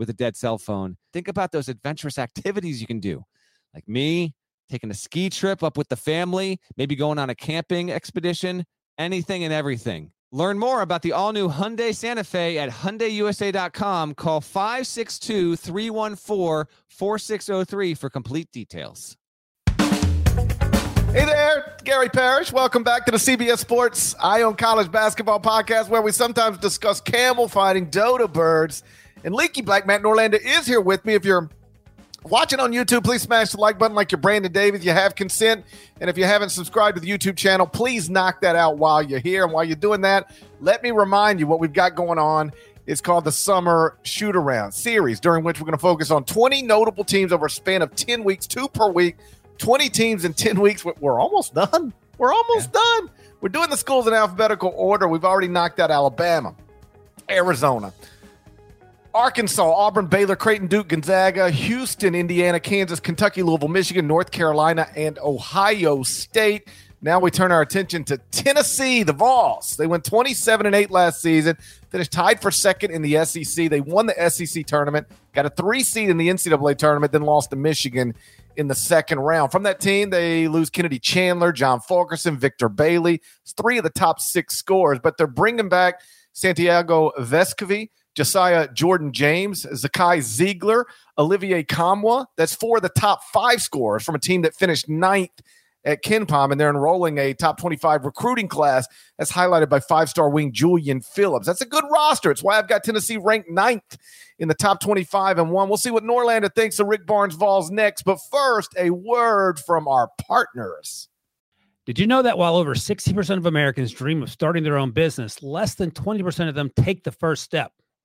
with a dead cell phone. Think about those adventurous activities you can do, like me taking a ski trip up with the family, maybe going on a camping expedition, anything and everything. Learn more about the all new Hyundai Santa Fe at HyundaiUSA.com. Call 562 314 4603 for complete details. Hey there, Gary Parrish. Welcome back to the CBS Sports Eye on College Basketball Podcast, where we sometimes discuss camel fighting, dodo birds, and Leaky Black. Matt Norlander is here with me. If you're watching on YouTube, please smash the like button like you're Brandon Davis. You have consent. And if you haven't subscribed to the YouTube channel, please knock that out while you're here. And while you're doing that, let me remind you what we've got going on. It's called the Summer Shoot Around series, during which we're going to focus on 20 notable teams over a span of 10 weeks, two per week 20 teams in 10 weeks. We're almost done. We're almost yeah. done. We're doing the schools in alphabetical order. We've already knocked out Alabama, Arizona, Arkansas, Auburn, Baylor, Creighton, Duke, Gonzaga, Houston, Indiana, Kansas, Kentucky, Louisville, Michigan, North Carolina, and Ohio State. Now we turn our attention to Tennessee, the Vols. They went 27 and 8 last season, finished tied for second in the SEC. They won the SEC tournament, got a three seed in the NCAA tournament, then lost to Michigan in the second round. From that team, they lose Kennedy Chandler, John Fulkerson, Victor Bailey. It's three of the top six scores, but they're bringing back Santiago Vescovi, Josiah Jordan James, Zakai Zeigler, Olivier Nkamhoua. That's four of the top five scorers from a team that finished ninth at KenPom, and they're enrolling a top 25 recruiting class that's highlighted by five star wing Julian Phillips. That's a good roster. It's why I've got Tennessee ranked ninth in the top 25 and one. We'll see what Norlander thinks of Rick Barnes Vols next. But first, a word from our partners. Did you know that while over 60% of Americans dream of starting their own business, less than 20% of them take the first step?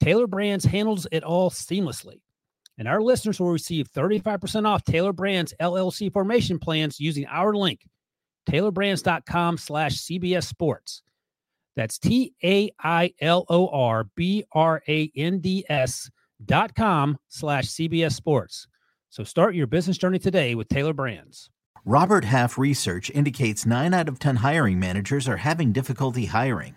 Tailor Brands handles it all seamlessly. And our listeners will receive 35% off Tailor Brands LLC formation plans using our link, tailorbrands.com slash CBS Sports. That's T A I L O R B R A N D S dot com slash CBS Sports. So start your business journey today with Tailor Brands. Robert Half research indicates nine out of 10 hiring managers are having difficulty hiring.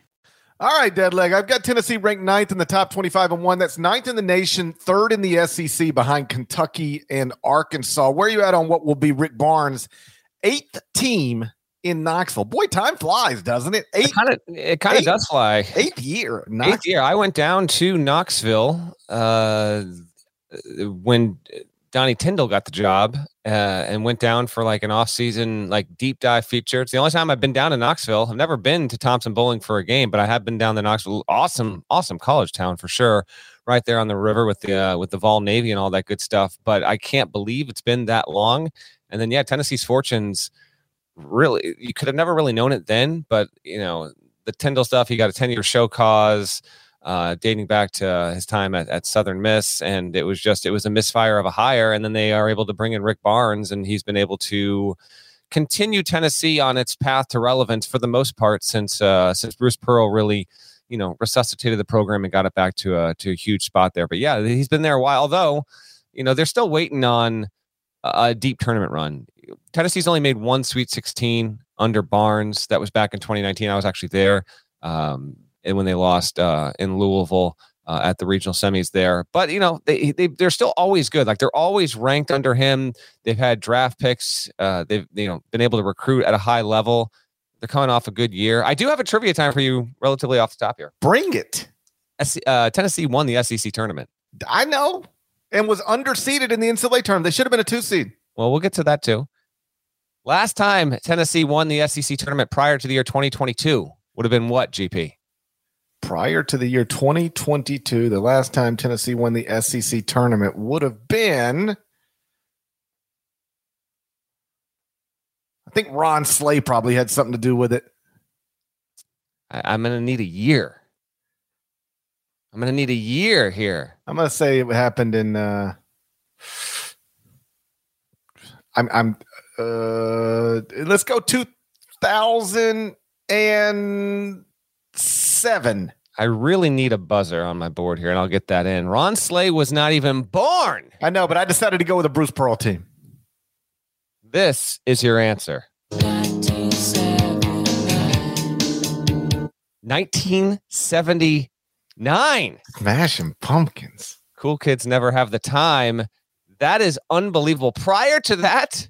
All right, Deadleg. I've got Tennessee ranked ninth in the top 25 and one. That's ninth in the nation, third in the SEC behind Kentucky and Arkansas. Where are you at on what will be Rick Barnes' eighth team in Knoxville. Boy, time flies, doesn't it? Eight, it kind of it kind of does fly. Eighth year, Knoxville. eighth year. I went down to Knoxville uh, when Donnie Tyndall got the job uh, and went down for like an off-season like deep dive feature. It's the only time I've been down to Knoxville. I've never been to Thompson-Boling for a game, but I have been down to Knoxville. Awesome, awesome college town for sure. Right there on the river with the uh, with the Vol Navy and all that good stuff. But I can't believe it's been that long And then yeah, Tennessee's fortunes really you could have never really known it then, but you know the Tyndall stuff. He got a ten year show cause. Uh, dating back to his time at, at Southern Miss, and it was just it was a misfire of a hire, and then they are able to bring in Rick Barnes, and he's been able to continue Tennessee on its path to relevance for the most part since uh, since Bruce Pearl really you know resuscitated the program and got it back to a to a huge spot there. But yeah, he's been there a while. Although you know they're still waiting on a deep tournament run. Tennessee's only made one Sweet 16 under Barnes. That was back in 2019. I was actually there, um, and when they lost uh, in Louisville. Uh, at the regional semis there. But you know they, they they're still always good. Like they're always ranked under him. They've had draft picks. Uh, they've you know been able to recruit at a high level. They're coming off a good year. I do have a trivia time for you, relatively off the top here. Bring it. uh, Tennessee won the SEC tournament. I know, and was underseeded in the NCAA tournament. They should have been a two seed. Well, we'll get to that too. Last time Tennessee won the SEC tournament prior to the year 2022 would have been what, GP? Prior to the year 2022, the last time Tennessee won the SEC tournament would have been. I think Ron Slay probably had something to do with it. I, am going to need a year. I'm going to need a year here. I'm going to say it happened in. Uh, I'm. I'm. Uh, let's go 2007. I really need a buzzer on my board here, and I'll get that in. Ron Slay was not even born. I know, but I decided to go with the Bruce Pearl team. This is your answer. 1979. Smashing pumpkins. Cool kids never have the time. That is unbelievable. Prior to that,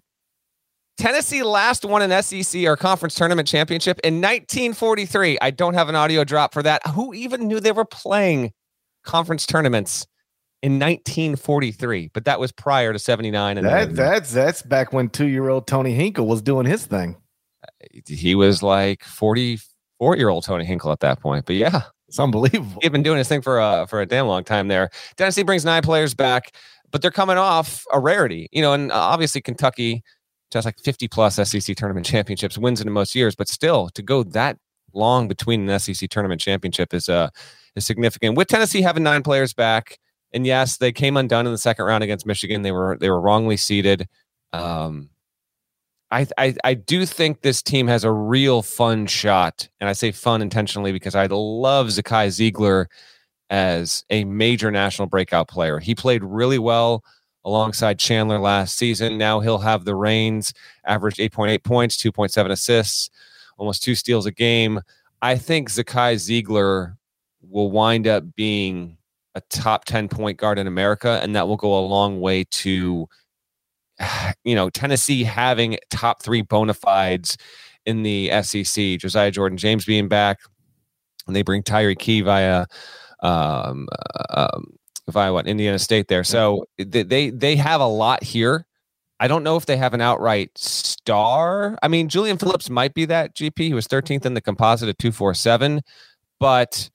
Tennessee last won an SEC or conference tournament championship in 1943. I don't have an audio drop for that. Who even knew they were playing conference tournaments in 1943? But that was prior to 79. And that, that's that's back when two year old Tony Hinkle was doing his thing. He was like 44 year old Tony Hinkle at that point. But yeah, it's unbelievable. He'd been doing his thing for a for a damn long time there. Tennessee brings nine players back, but they're coming off a rarity, you know, and uh, obviously Kentucky just like 50 plus SEC tournament championships, wins in the most years, but still to go that long between an SEC tournament championship is uh is significant. With Tennessee having nine players back, and yes, they came undone in the second round against Michigan. They were they were wrongly seeded. Um, I, I I do think this team has a real fun shot, and I say fun intentionally because I love Zakai Zeigler as a major national breakout player. He played really well alongside Chandler last season. Now he'll have the reins, averaged 8.8 points, 2.7 assists, almost two steals a game. I think Zakai Zeigler will wind up being a top 10 point guard in America, and that will go a long way to, you know, Tennessee having top three bona fides in the SEC. Josiah Jordan James being back, and they bring Tyreke Key via um, uh, um, I what Indiana State there. So they they have a lot here. I don't know if they have an outright star. I mean, Julian Phillips might be that GP. He was 13th in the composite at 247, but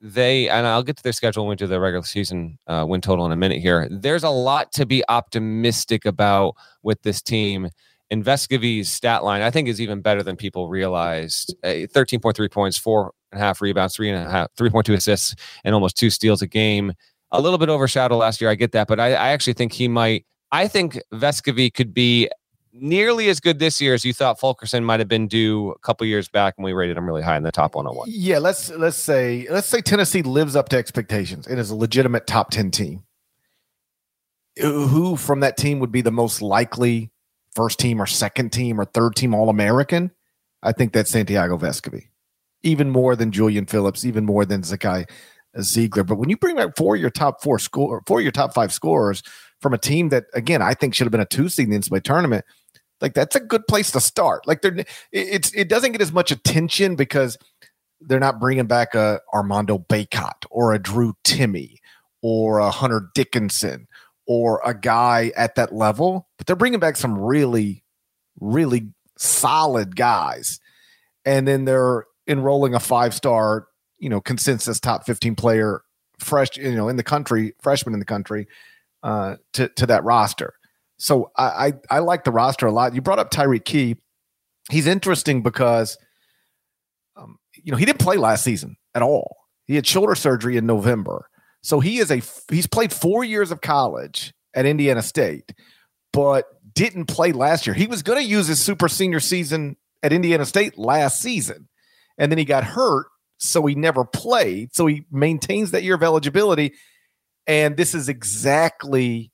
they and I'll get to their schedule when we do the regular season uh, win total in a minute here. There's a lot to be optimistic about with this team. And Vescovi's stat line, I think, is even better than people realized. Uh, 13.3 points, four and a half rebounds, three and a half, 3.2 assists, and almost two steals a game a little bit overshadowed last year. I get that, but I, I actually think he might. I think Vescovi could be nearly as good this year as you thought Fulkerson might have been due a couple years back when we rated him really high in the top 101. Yeah, let's let's say let's say Tennessee lives up to expectations and is a legitimate top 10 team. Who from that team would be the most likely first team or second team or third team All American? I think that's Santiago Vescovi. Even more than Julian Phillips, even more than Zakai Zeigler. But when you bring back four of your top four score, four of your top five scorers from a team that, again, I think should have been a two seed in the NCAA tournament, like that's a good place to start. Like they're, it's it doesn't get as much attention because they're not bringing back a Armando Bacot or a Drew Timme or a Hunter Dickinson or a guy at that level, but they're bringing back some really, really solid guys, and then they're enrolling a five star you know consensus top 15 player fresh you know in the country freshman in the country uh to to that roster So I, I, I like the roster a lot. You brought up Tyreke Key. He's interesting because, um, you know, he didn't play last season at all. He had shoulder surgery in November. So he is a he's played four years of college at Indiana State, but didn't play last year. He was going to use his super senior season at Indiana State last season, and then he got hurt, so he never played. So he maintains that year of eligibility, and this is exactly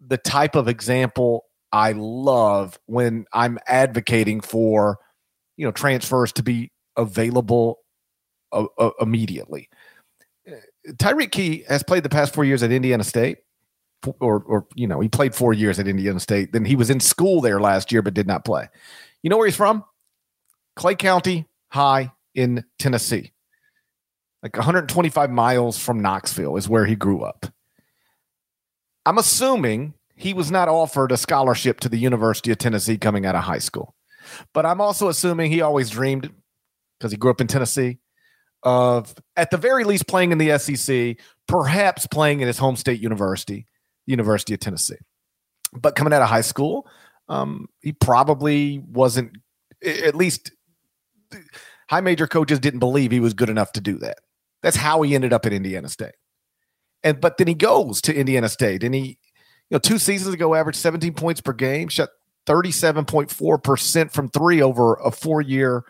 the type of example I love when I'm advocating for, you know, transfers to be available uh, uh, immediately. Tyreke Key has played the past four years at Indiana State, or or you know, he played four years at Indiana State. Then he was in school there last year, but did not play. You know where he's from? Clay County High in Tennessee. Like 125 miles from Knoxville is where he grew up. I'm assuming he was not offered a scholarship to the University of Tennessee coming out of high school. But I'm also assuming he always dreamed, because he grew up in Tennessee, of at the very least playing in the SEC, perhaps playing in his home state university, University of Tennessee. But coming out of high school, um, he probably wasn't, at least high major coaches didn't believe he was good enough to do that. That's how he ended up at Indiana State. And but then he goes to Indiana State and he you know, two seasons ago, averaged 17 points per game, shot 37.4% from three over a four year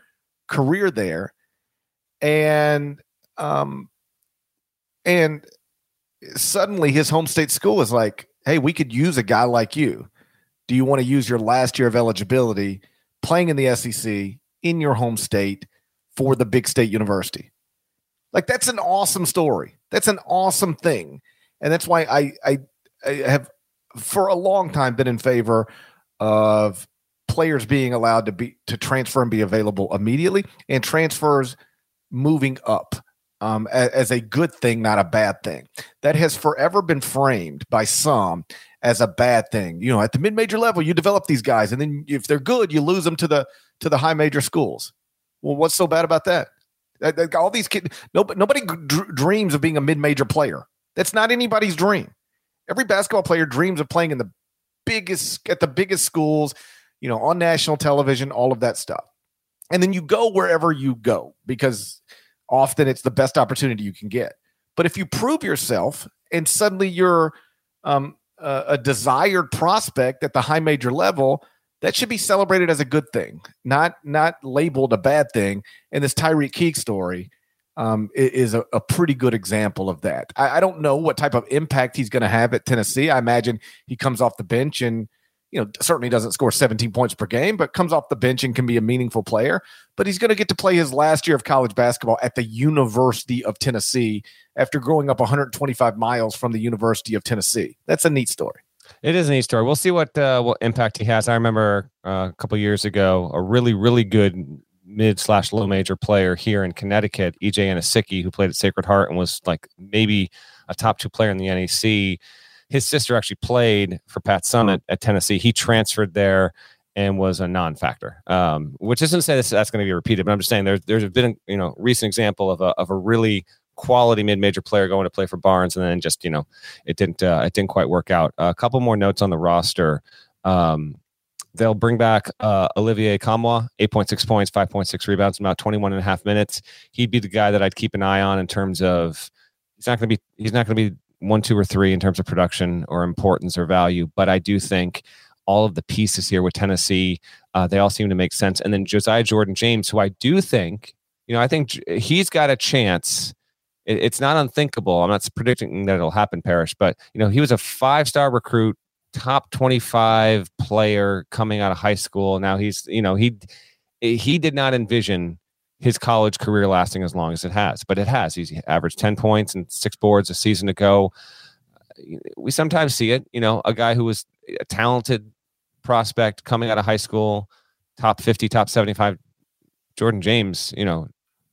career there. And, um, and suddenly his home state school is like, hey, we could use a guy like you. Do you want to use your last year of eligibility playing in the SEC in your home state for the big state university? Like, that's an awesome story. That's an awesome thing. And that's why I, I, I have for a long time been in favor of players being allowed to be to transfer and be available immediately and transfers moving up um, as, as, a good thing, not a bad thing. That has forever been framed by some as a bad thing. You know, at the mid-major level, you develop these guys, and then if they're good, you lose them to the to the high major schools. Well, what's so bad about that? All these kids, nobody, nobody dreams of being a mid-major player. That's not anybody's dream every basketball player dreams of playing in the biggest at the biggest schools, you know, on national television, all of that stuff. And then you go wherever you go because often it's the best opportunity you can get. But if you prove yourself and suddenly you're um, a, a desired prospect at the high major level, that should be celebrated as a good thing, not not labeled a bad thing. And this Tyreke Key story, um, is a, a, pretty good example of that. I, I don't know what type of impact he's going to have at Tennessee. I imagine he comes off the bench and you know certainly doesn't score 17 points per game, but comes off the bench and can be a meaningful player. But he's going to get to play his last year of college basketball at the University of Tennessee after growing up 125 miles from the University of Tennessee. That's a neat story. It is a neat story. We'll see what uh, what impact he has. I remember uh, a couple years ago a really really good mid slash low major player here in Connecticut, EJ Anosike, who played at Sacred Heart and was like maybe a top two player in the NEC. His sister actually played for Pat Summitt at Tennessee. He transferred there and was a non-factor, um, which isn't to say this, that's going to be repeated, but I'm just saying there's there's been you know recent example of a of a really quality mid-major player going to play for Barnes, and then just you know it didn't uh, it didn't quite work out. A couple more notes on the roster. Um, They'll bring back uh, Olivier Nkamhoua, 8.6 points, 5.6 rebounds in about 21 and a half minutes. He'd be the guy that I'd keep an eye on in terms of he's not going to be he's not going to be one, two, or three in terms of production or importance or value. But I do think all of the pieces here with Tennessee, uh, they all seem to make sense. And then Josiah Jordan James, who I do think, you know, I think he's got a chance. It's not unthinkable. I'm not predicting that it'll happen, Parrish, but you know, he was a five star recruit top 25 player coming out of high school. Now he's, you know, he he did not envision his college career lasting as long as it has, but it has. He's averaged 10 points and six boards a season ago. We sometimes see it, you know, a guy who was a talented prospect coming out of high school, top 50, top 75. Jordan James, you know,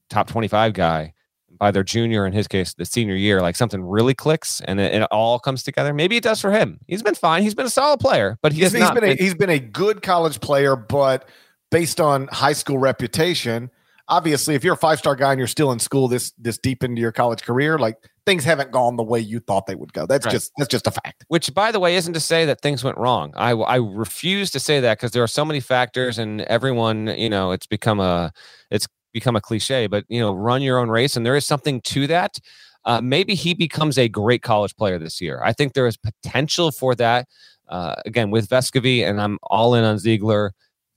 top 25 guy by their junior, in his case, the senior year, like something really clicks and it, it, all comes together. Maybe it does for him. He's been fine. He's been a solid player, but he he's, he's been a, he's been a good college player, but based on high school reputation, obviously, if you're a five star guy and you're still in school this this deep into your college career, like things haven't gone the way you thought they would go. That's Right. just that's just a fact. Which, by the way, isn't to say that things went wrong. I I refuse to say that because there are so many factors, and everyone, you know, it's become a it's become a cliche. But you know, run your own race, and there is something to that. Uh, maybe he becomes a great college player this year. I think there is potential for that. Uh, again, with Vescovi, and I'm all in on Zeigler.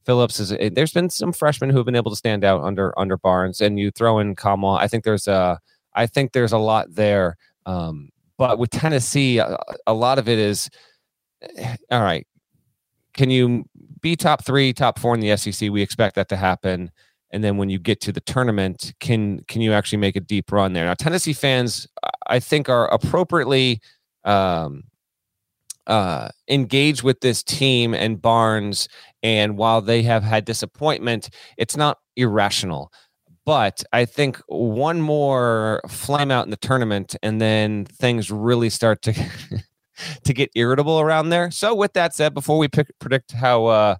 Phillips is. eh, There's been some freshmen who have been able to stand out under under Barnes, and you throw in Kamal. I think there's a. I think there's a lot there. Um, but with Tennessee, a, a lot of it is eh, all right. Can you be top three, top four in the SEC? We expect that to happen. And then when you get to the tournament, can can you actually make a deep run there? Now, Tennessee fans, I- think, are appropriately um, uh, engaged with this team and Barnes. And while they have had disappointment, it's not irrational. But I think one more flame out in the tournament, and then things really start to to get irritable around there. So, with that said, before we pick, predict how uh,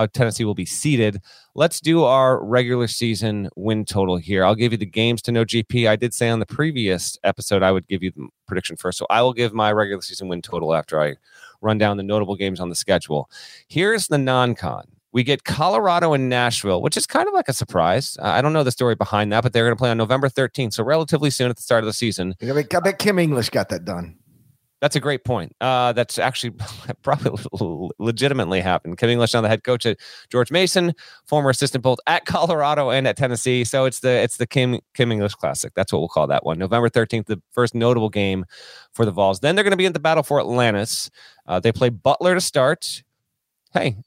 how Tennessee will be seated, let's do our regular season win total here. I'll give you the games to know GP. I did say on the previous episode I would give you the prediction first, so I will give my regular season win total after I run down the notable games on the schedule. Here's the non-con. We get Colorado and Nashville, which is kind of like a surprise. Uh, I don't know the story behind that, but they're going to play on November 13th, so relatively soon at the start of the season. I bet Kim English got that done. That's a great point. Uh, that's actually probably legitimately happened. Kim English now the head coach at George Mason, former assistant both at Colorado and at Tennessee. So it's the it's the Kim Kim English Classic. That's what we'll call that one. November thirteenth, the first notable game for the Vols. Then they're going to be in the battle for Atlantis. Uh, they play Butler to start. Hey,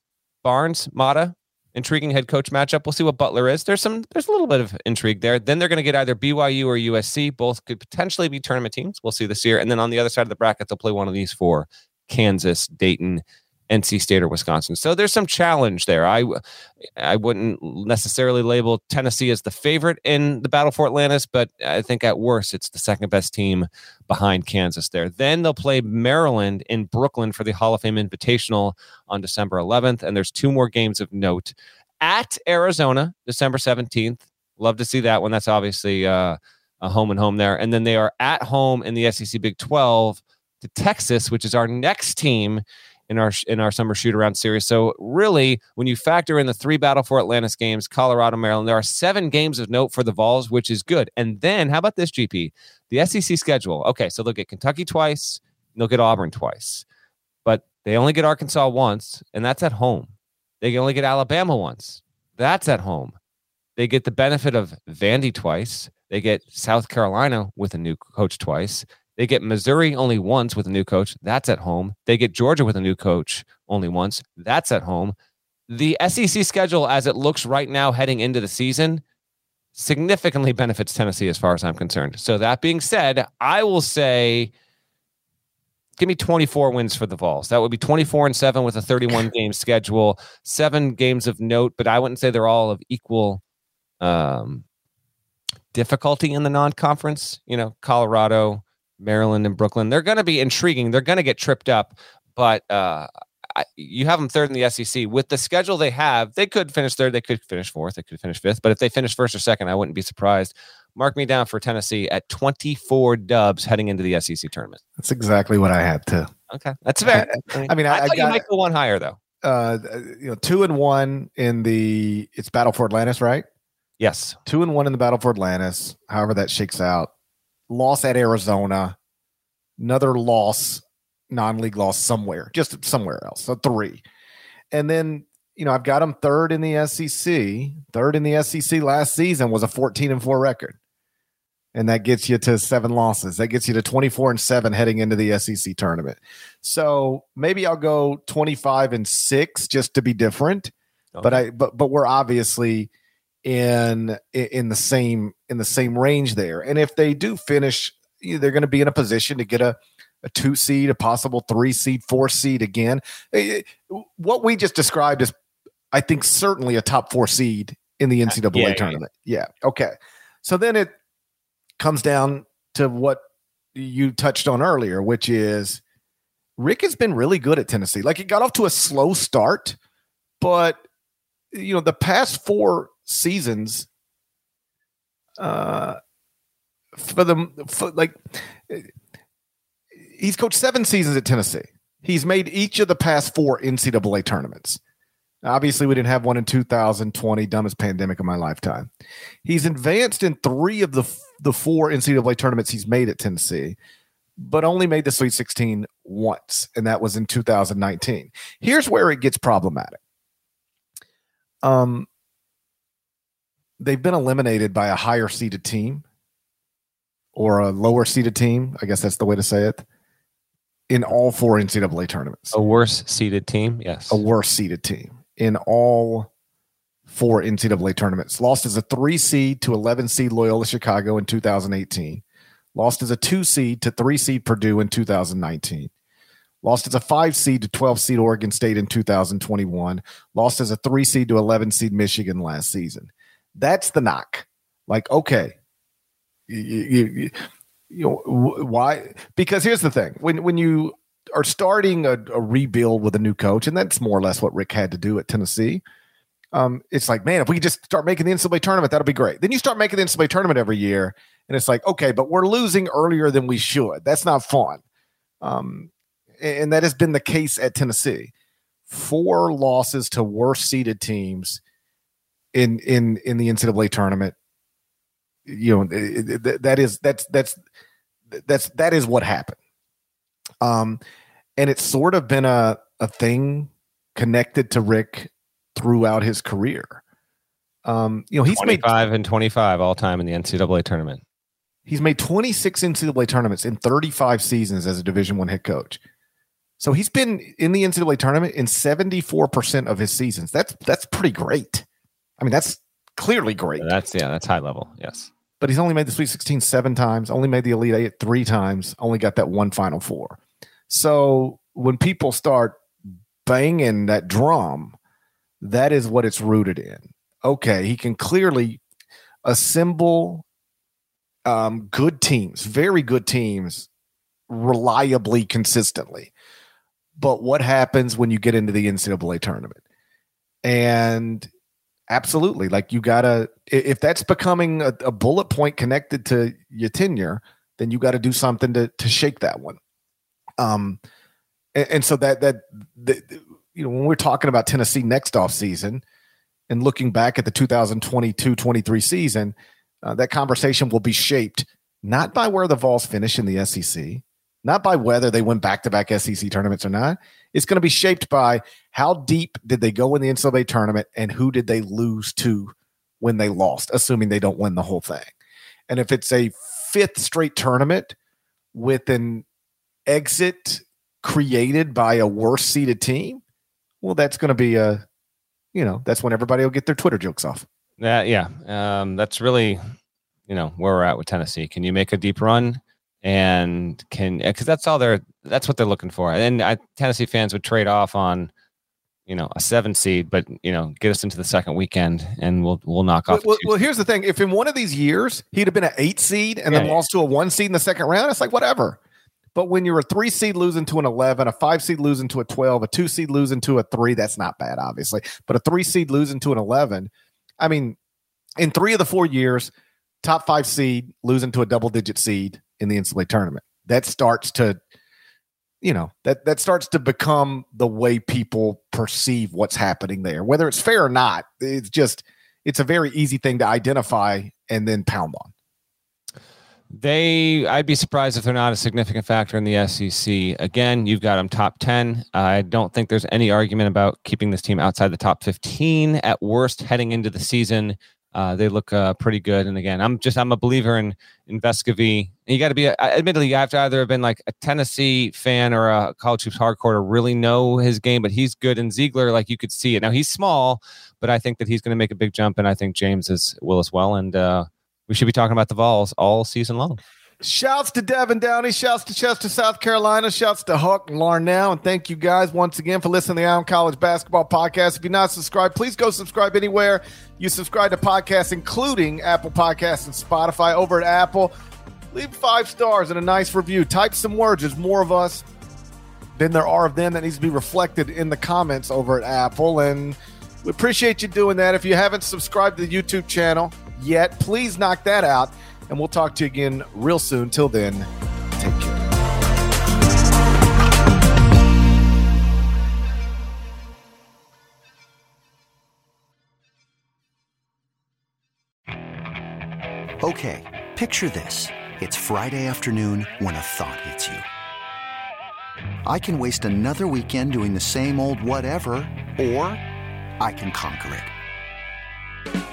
Barnes, Matta, intriguing head coach matchup. We'll see what Butler is. There's some there's a little bit of intrigue there. Then they're going to get either BYU or USC. Both could potentially be tournament teams. We'll see this year. And then on the other side of the bracket, they'll play one of these four: Kansas, Dayton, NC State, or Wisconsin. So there's some challenge there. I I wouldn't necessarily label Tennessee as the favorite in the battle for Atlantis, but I think at worst it's the second best team behind Kansas there. Then they'll play Maryland in Brooklyn for the Hall of Fame Invitational on December 11th. And there's two more games of note at Arizona, December 17th. Love to see that one. That's obviously uh, a home and home there. And then they are at home in the SEC Big 12 to Texas, which is our next team in our in our summer shoot around series. So really, when you factor in the three Battle for Atlantis games, Colorado, Maryland, there are seven games of note for the Vols, which is good. And then how about this, GP? The SEC schedule. Okay, so they'll get Kentucky twice, they'll get Auburn twice, but they only get Arkansas once, and that's at home. They can only get Alabama once. That's at home. They get the benefit of Vandy twice. They get South Carolina with a new coach twice. They get Missouri only once with a new coach. That's at home. They get Georgia with a new coach only once. That's at home. The SEC schedule, as it looks right now heading into the season, significantly benefits Tennessee as far as I'm concerned. So, that being said, I will say give me 24 wins for the Vols. That would be 24 and 7 with a 31 game schedule, seven games of note, but I wouldn't say they're all of equal um, difficulty in the non conference. You know, Colorado, Maryland, and Brooklyn, they're going to be intriguing. They're going to get tripped up, but uh, I, you have them third in the SEC. With the schedule they have, they could finish third, they could finish fourth, they could finish fifth, but if they finish first or second, I wouldn't be surprised. Mark me down for Tennessee at 24 dubs heading into the SEC tournament. That's exactly what I had to. Okay, that's fair. I mean, I, I thought you got might go one higher though. uh, you know two and one in the it's Battle for Atlantis, right? Yes, Two and one in the Battle for Atlantis. However that shakes out. Loss at Arizona. Another loss, non-league loss somewhere, just somewhere else. So three, and then you know I've got them third in the SEC. Third in the SEC last season was a fourteen and four record, and that gets you to seven losses. That gets you to twenty four and seven heading into the SEC tournament. So maybe I'll go twenty five and six just to be different. But I but but we're obviously in in the same in the same range there. And if they do finish, they're going to be in a position to get a a two seed, a possible three seed, four seed again. What we just described is, I think, certainly a top four seed in the uh, NCAA yeah, yeah. tournament. Yeah. Okay. So then it comes down to what you touched on earlier, which is Rick has been really good at Tennessee. Like it got off to a slow start, but you know the past four seasons, uh, for the for like he's coached seven seasons at Tennessee. He's made each of the past four NCAA tournaments. Obviously, we didn't have one in 2020, dumbest pandemic of my lifetime. He's advanced in three of the the four NCAA tournaments he's made at Tennessee, but only made the Sweet 16 once, and that was in 2019. Here's where it gets problematic. Um, they've been eliminated by a higher seeded team or a lower seeded team. I guess that's the way to say it. In all four NCAA tournaments, a worse seeded team, yes, a worse seeded team in all four NCAA tournaments. Lost as a three seed to 11 seed Loyola Chicago in 2018. Lost as a two seed to three seed Purdue in 2019. Lost as a five seed to 12 seed Oregon State in 2021. Lost as a three seed to 11 seed Michigan last season. That's the knock. Like, okay, you, you, you know why? Because here's the thing: when when you are starting a, a, rebuild with a new coach, and that's more or less what Rick had to do at Tennessee. Um, it's like, man, if we just start making the NCAA tournament, that'll be great. Then you start making the NCAA tournament every year, and it's like, okay, but we're losing earlier than we should. That's not fun. Um, and that has been the case at Tennessee. Four losses to worse seeded teams in in in the NCAA tournament. You know that is that's that's that's that is what happened. Um, and it's sort of been a a thing connected to Rick throughout his career. Um, you know, he's 25 made, and 25 all time in the NCAA tournament. He's made 26 NCAA tournaments in 35 seasons as a Division One head coach. So he's been in the NCAA tournament in 74% of his seasons. That's that's pretty great. I mean, that's clearly great. That's yeah, that's high level. Yes. But he's only made the Sweet 16 seven times, only made the Elite Eight three times, only got that one Final Four. So when people start banging that drum, that is what it's rooted in. Okay, he can clearly assemble um, good teams, very good teams, reliably, consistently. But what happens when you get into the NCAA tournament? And absolutely, like you gotta, if that's becoming a, a bullet point connected to your tenure, then you got to do something to to shake that one. Um, and, and so that, that you know when we're talking about Tennessee next off season and looking back at the 2022-23 season, uh, that conversation will be shaped not by where the Vols finish in the SEC, not by whether they win back-to-back SEC tournaments or not. It's going to be shaped by how deep did they go in the NCAA tournament and who did they lose to when they lost, assuming they don't win the whole thing. And if it's a fifth straight tournament with an exit created by a worse seeded team, well, that's going to be a, you know, that's when everybody will get their Twitter jokes off. Yeah, yeah. Um, that's really, you know, where we're at with Tennessee. Can you make a deep run? And can because that's all they're that's what they're looking for. And I, Tennessee fans would trade off on, you know, a seven seed, but you know, get us into the second weekend, and we'll we'll knock off. Well, well, here's the thing: if in one of these years he'd have been an eight seed and yeah, then lost to a one seed in the second round, it's like whatever. But when you're a three seed losing to an 11, a five seed losing to a 12, a two seed losing to a three, that's not bad, obviously. But a three seed losing to an 11, I mean, in three of the four years, top five seed losing to a double digit seed in the NCAA tournament. That starts to, you know, that that starts to become the way people perceive what's happening there, whether it's fair or not. It's just, it's a very easy thing to identify and then pound on. They, I'd be surprised if they're not a significant factor in the SEC. Again, you've got them top 10. I don't think there's any argument about keeping this team outside the top 15. At worst, heading into the season, uh, they look uh, pretty good. And again, I'm just, I'm a believer in, in Vescovi. You got to be, admittedly, you have to either have been like a Tennessee fan or a college hoops hardcore to really know his game, but he's good. And Zeigler, like you could see it. Now he's small, but I think that he's going to make a big jump. And I think James is, will as well. And, uh, we should be talking about the Vols all season long. Shouts to Devan Downey. Shouts to Chester, South Carolina. Shouts to Huck and Larnell. And thank you guys once again for listening to the Eye on College Basketball Podcast. If you're not subscribed, please go subscribe anywhere you subscribe to podcasts, including Apple Podcasts and Spotify. Over at Apple, leave five stars and a nice review. Type some words. There's more of us than there are of them that needs to be reflected in the comments over at Apple. And we appreciate you doing that. If you haven't subscribed to the YouTube channel, yet, please knock that out. And we'll talk to you again real soon. Till then, take care. Okay, picture this. It's Friday afternoon when a thought hits you. I can waste another weekend doing the same old whatever, or I can conquer it.